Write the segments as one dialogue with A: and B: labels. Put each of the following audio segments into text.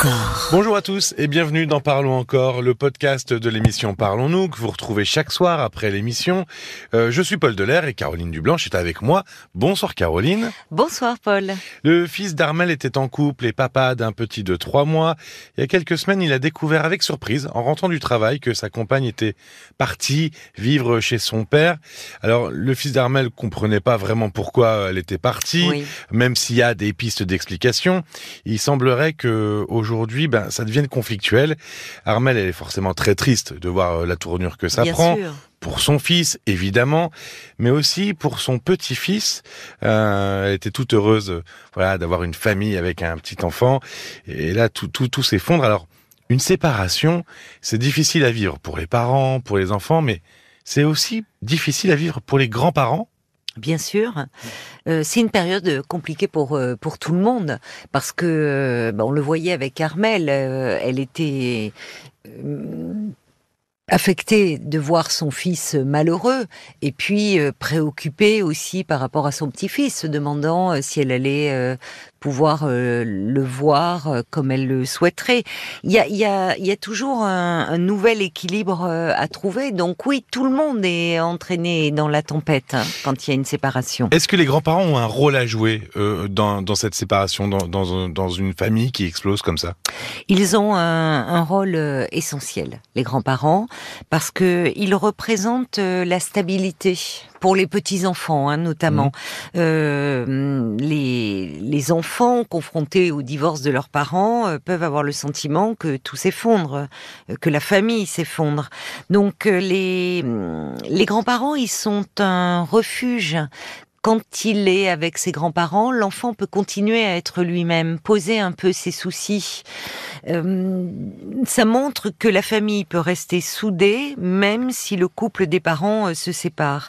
A: encore.
B: Bonjour à tous et bienvenue dans Parlons encore, le podcast de l'émission Parlons-nous que vous retrouvez chaque soir après l'émission. Euh, je suis Paul Delair et Caroline Dublanche est avec moi. Bonsoir Caroline.
C: Bonsoir Paul.
B: Le fils d'Armel était en couple et papa d'un petit de trois mois. Il y a quelques semaines, il a découvert avec surprise, en rentrant du travail, que sa compagne était partie vivre chez son père. Alors le fils d'Armel comprenait pas vraiment pourquoi elle était partie,
C: Oui.
B: même s'il y a des pistes d'explication. Il semblerait que aujourd'hui, ben, ça devienne conflictuel. Armel, elle est forcément très triste de voir euh, la tournure que ça
C: Bien
B: prend.
C: sûr.
B: Pour son fils, évidemment, mais aussi pour son petit-fils. Euh, elle était toute heureuse, voilà, d'avoir une famille avec un petit enfant. Et là, tout, tout, tout s'effondre. Alors, une séparation, c'est difficile à vivre pour les parents, pour les enfants, mais c'est aussi difficile à vivre pour les grands-parents.
C: Bien sûr. Euh, c'est une période compliquée pour euh, pour tout le monde parce que euh, bah, on le voyait avec Armel, euh, elle était euh, affectée de voir son fils malheureux et puis euh, préoccupée aussi par rapport à son petit-fils, se demandant euh, si elle allait euh, pouvoir euh, le voir euh, comme elle le souhaiterait. Il y a, il y a, il y a toujours un, un nouvel équilibre euh, à trouver. Donc oui, tout le monde est entraîné dans la tempête hein, quand il y a une séparation.
B: Est-ce que les grands-parents ont un rôle à jouer dans, dans cette séparation, dans, dans, un- dans une famille qui explose comme ça?
C: Ils ont un, un rôle essentiel, les grands-parents, parce que ils représentent la stabilité pour les petits enfants, hein, notamment Euh, les, les enfants confrontés au divorce de leurs parents euh, peuvent avoir le sentiment que tout s'effondre, euh, que la famille s'effondre. Donc euh, les les grands-parents, ils sont un refuge quand il est avec ses grands-parents, l'enfant peut continuer à être lui-même, poser un peu ses soucis. Euh, ça montre que la famille peut rester soudée même si le couple des parents se sépare.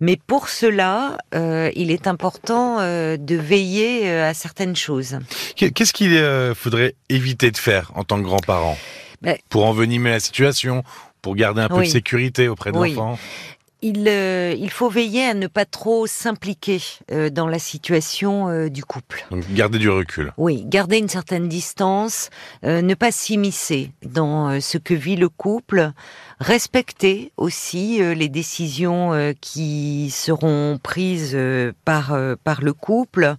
C: Mais pour cela, euh, il est important euh, de veiller euh, à certaines choses.
B: Qu'est- Qu'est-ce qu'il euh, faudrait éviter de faire en tant que grand-parent?
C: Ben-
B: Pour envenimer la situation, pour garder un peu de sécurité auprès de
C: Oui.
B: l'enfant?
C: Il, euh, il faut veiller à ne pas trop s'impliquer euh, dans la situation euh, du couple.
B: Donc garder du recul.
C: Oui, garder une certaine distance, euh, ne pas s'immiscer dans euh, ce que vit le couple, respecter aussi euh, les décisions euh, qui seront prises euh, par euh, par le couple.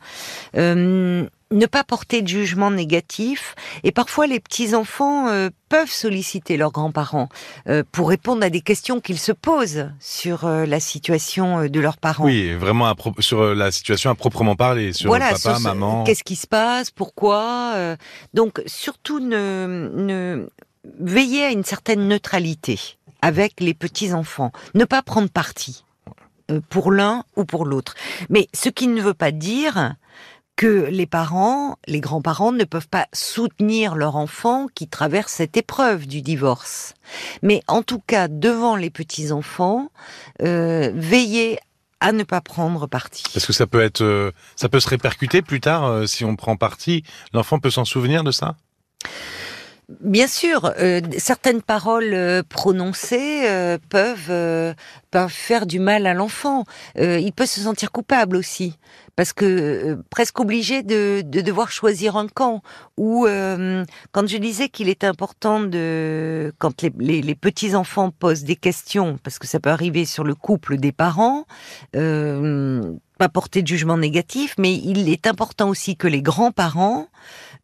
C: Euh, ne pas porter de jugement négatif et parfois les petits enfants euh, peuvent solliciter leurs grands-parents euh, pour répondre à des questions qu'ils se posent sur euh, la situation euh, de leurs parents.
B: Oui, vraiment à pro- sur euh, la situation à proprement parler, sur
C: voilà,
B: papa,
C: sur
B: maman.
C: Qu'est-ce qui se passe Pourquoi euh, Donc, surtout, ne, ne veillez à une certaine neutralité avec les petits enfants. Ne pas prendre parti euh, pour l'un ou pour l'autre. Mais ce qui ne veut pas dire que les parents, les grands-parents ne peuvent pas soutenir leur enfant qui traverse cette épreuve du divorce. Mais en tout cas, devant les petits-enfants, euh, veillez à ne pas prendre parti.
B: Parce que ça peut être, euh, ça peut se répercuter plus tard euh, si on prend parti. L'enfant peut s'en souvenir de ça?
C: Bien sûr, euh, certaines paroles euh, prononcées euh, peuvent, euh, peuvent faire du mal à l'enfant. Euh, il peut se sentir coupable aussi, parce que presque obligé de, de devoir choisir un camp. Ou quand je disais qu'il est important de, quand les, les, les petits enfants posent des questions, parce que ça peut arriver sur le couple des parents. Pas porter de jugement négatif, mais il est important aussi que les grands-parents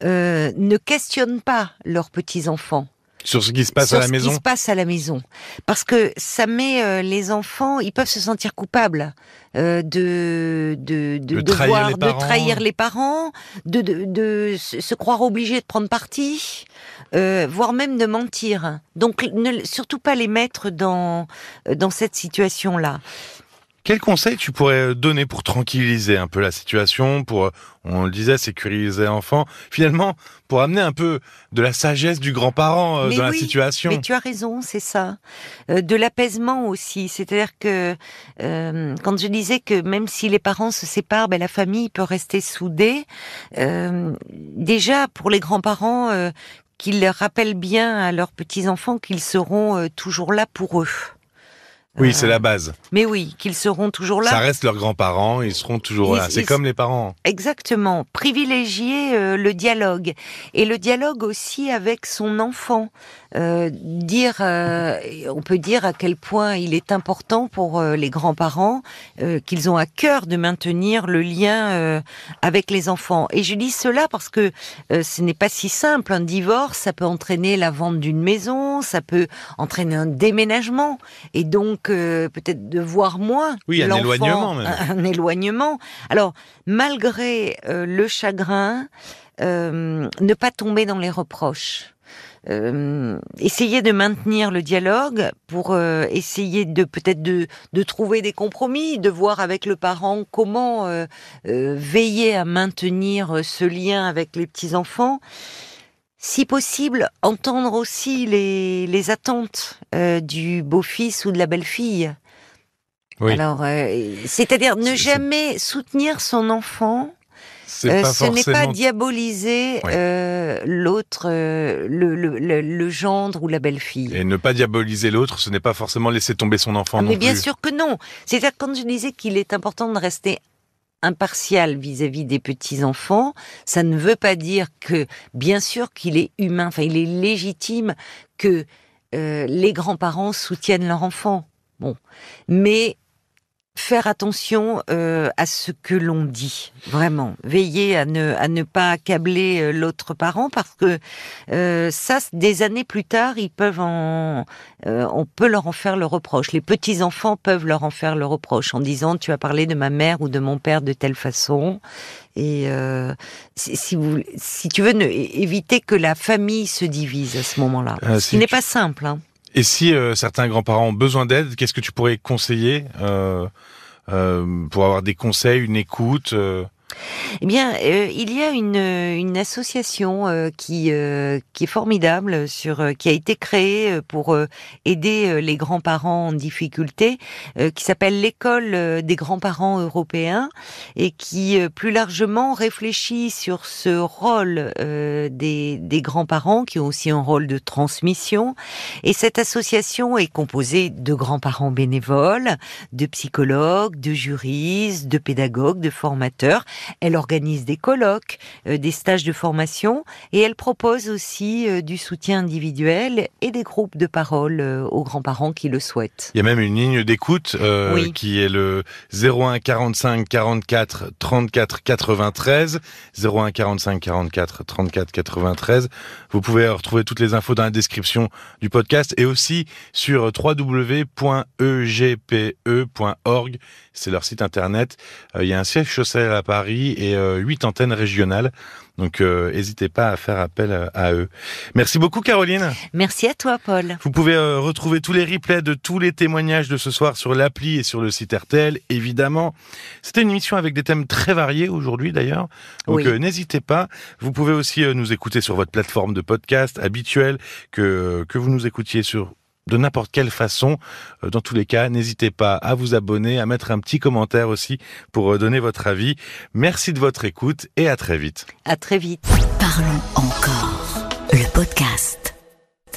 C: euh, ne questionnent pas leurs petits-enfants
B: Sur ce qui se passe
C: sur
B: à la
C: ce
B: maison.
C: qui se passe à la maison. Parce que ça met euh, les enfants, ils peuvent se sentir coupables euh, de, de, de,
B: De trahir
C: devoir-
B: les
C: de
B: parents.
C: trahir les parents, de, de, de se croire obligés de prendre parti, euh, voire même de mentir. Donc ne, surtout pas les mettre dans, dans cette situation-là.
B: Quel conseil tu pourrais donner pour tranquilliser un peu la situation, pour, euh, on le disait, sécuriser l'enfant, finalement, pour amener un peu de la sagesse du grand-parent euh, dans la situation?
C: Mais tu as raison, c'est ça. Euh, de l'apaisement aussi. C'est-à-dire que euh, quand je disais que même si les parents se séparent, ben, la famille peut rester soudée. Euh, déjà, pour les grands-parents, euh, qu'ils rappellent bien à leurs petits-enfants qu'ils seront euh, toujours là pour eux.
B: Oui, c'est la base.
C: Mais oui, qu'ils seront toujours là.
B: Ça reste leurs grands-parents, ils seront toujours
C: Ils-
B: là. C'est comme les parents.
C: Exactement. Privilégier euh, le dialogue. Et le dialogue aussi avec son enfant. Euh, dire, euh, on peut dire à quel point il est important pour euh, les grands-parents euh, qu'ils ont à cœur de maintenir le lien euh, avec les enfants. Et je dis cela parce que euh, ce n'est pas si simple. Un divorce, ça peut entraîner la vente d'une maison, ça peut entraîner un déménagement, et donc euh, peut-être de voir moins.
B: Oui, un éloignement même.
C: Un, un éloignement. Alors, malgré euh, le chagrin, euh, ne pas tomber dans les reproches. Euh, essayer de maintenir le dialogue pour euh, essayer de peut-être de, de trouver des compromis, de voir avec le parent comment euh, veiller à maintenir ce lien avec les petits enfants. Si possible, entendre aussi les, les attentes euh, du beau-fils ou de la belle-fille.
B: Oui.
C: Alors, euh, c'est-à-dire ne jamais soutenir son enfant euh,
B: pas
C: ce n'est pas diaboliser
B: Oui.
C: euh, l'autre, euh, le, le, le, le gendre ou la belle-fille.
B: Et ne pas diaboliser l'autre, ce n'est pas forcément laisser tomber son enfant
C: Ah,
B: non
C: mais bien
B: plus.
C: sûr que non. C'est-à-dire quand je disais qu'il est important de rester impartial vis-à-vis des petits enfants, ça ne veut pas dire que, bien sûr, qu'il est humain. Enfin, il est légitime que euh, les grands-parents soutiennent leur enfant. Bon, mais faire attention euh, à ce que l'on dit, vraiment. Veiller à ne, à ne pas accabler euh, l'autre parent parce que euh, ça, des années plus tard, ils peuvent en, euh, on peut leur en faire le reproche. Les petits enfants peuvent leur en faire le reproche en disant tu as parlé de ma mère ou de mon père de telle façon. Et si, vous, si tu veux ne, éviter que la famille se divise à ce moment-là,
B: Euh,
C: ce qui n'est pas simple. Hein.
B: Et si euh, certains grands-parents ont besoin d'aide, qu'est-ce que tu pourrais conseiller euh, euh, pour avoir des conseils, une écoute
C: Eh bien, euh, il y a une, une association euh, qui, euh, qui est formidable, sur, euh, qui a été créée euh, pour euh, aider euh, les grands-parents en difficulté, euh, qui s'appelle l'école euh, des grands-parents européens et qui euh, plus largement réfléchit sur ce rôle euh, des, des grands-parents qui ont aussi un rôle de transmission. Et cette association est composée de grands-parents bénévoles, de psychologues, de juristes, de pédagogues, de formateurs. Elle organise des colloques, euh, des stages de formation et elle propose aussi euh, du soutien individuel et des groupes de parole euh, aux grands-parents qui le souhaitent.
B: Il y a même une ligne d'écoute
C: Oui.
B: qui est le 01 45 44 34 93. 01 45 44 34 93. Vous pouvez retrouver toutes les infos dans la description du podcast et aussi sur www.egpe.org. C'est leur site internet. Il y a un siège social à Paris et euh, huit antennes régionales. Donc, euh, n'hésitez pas à faire appel euh, à eux. Merci beaucoup, Caroline.
C: Merci à toi, Paul.
B: Vous pouvez euh, retrouver tous les replays de tous les témoignages de ce soir sur l'appli et sur le site RTL, évidemment. C'était une émission avec des thèmes très variés aujourd'hui d'ailleurs. Donc
C: Oui.
B: euh, n'hésitez pas. Vous pouvez aussi nous écouter sur votre plateforme de podcast habituelle, que, que vous nous écoutiez sur de n'importe quelle façon. Euh, Dans tous les cas, n'hésitez pas à vous abonner, à mettre un petit commentaire aussi pour euh, donner votre avis. Merci de votre écoute et à très vite.
C: À très vite.
A: Parlons encore. Le podcast.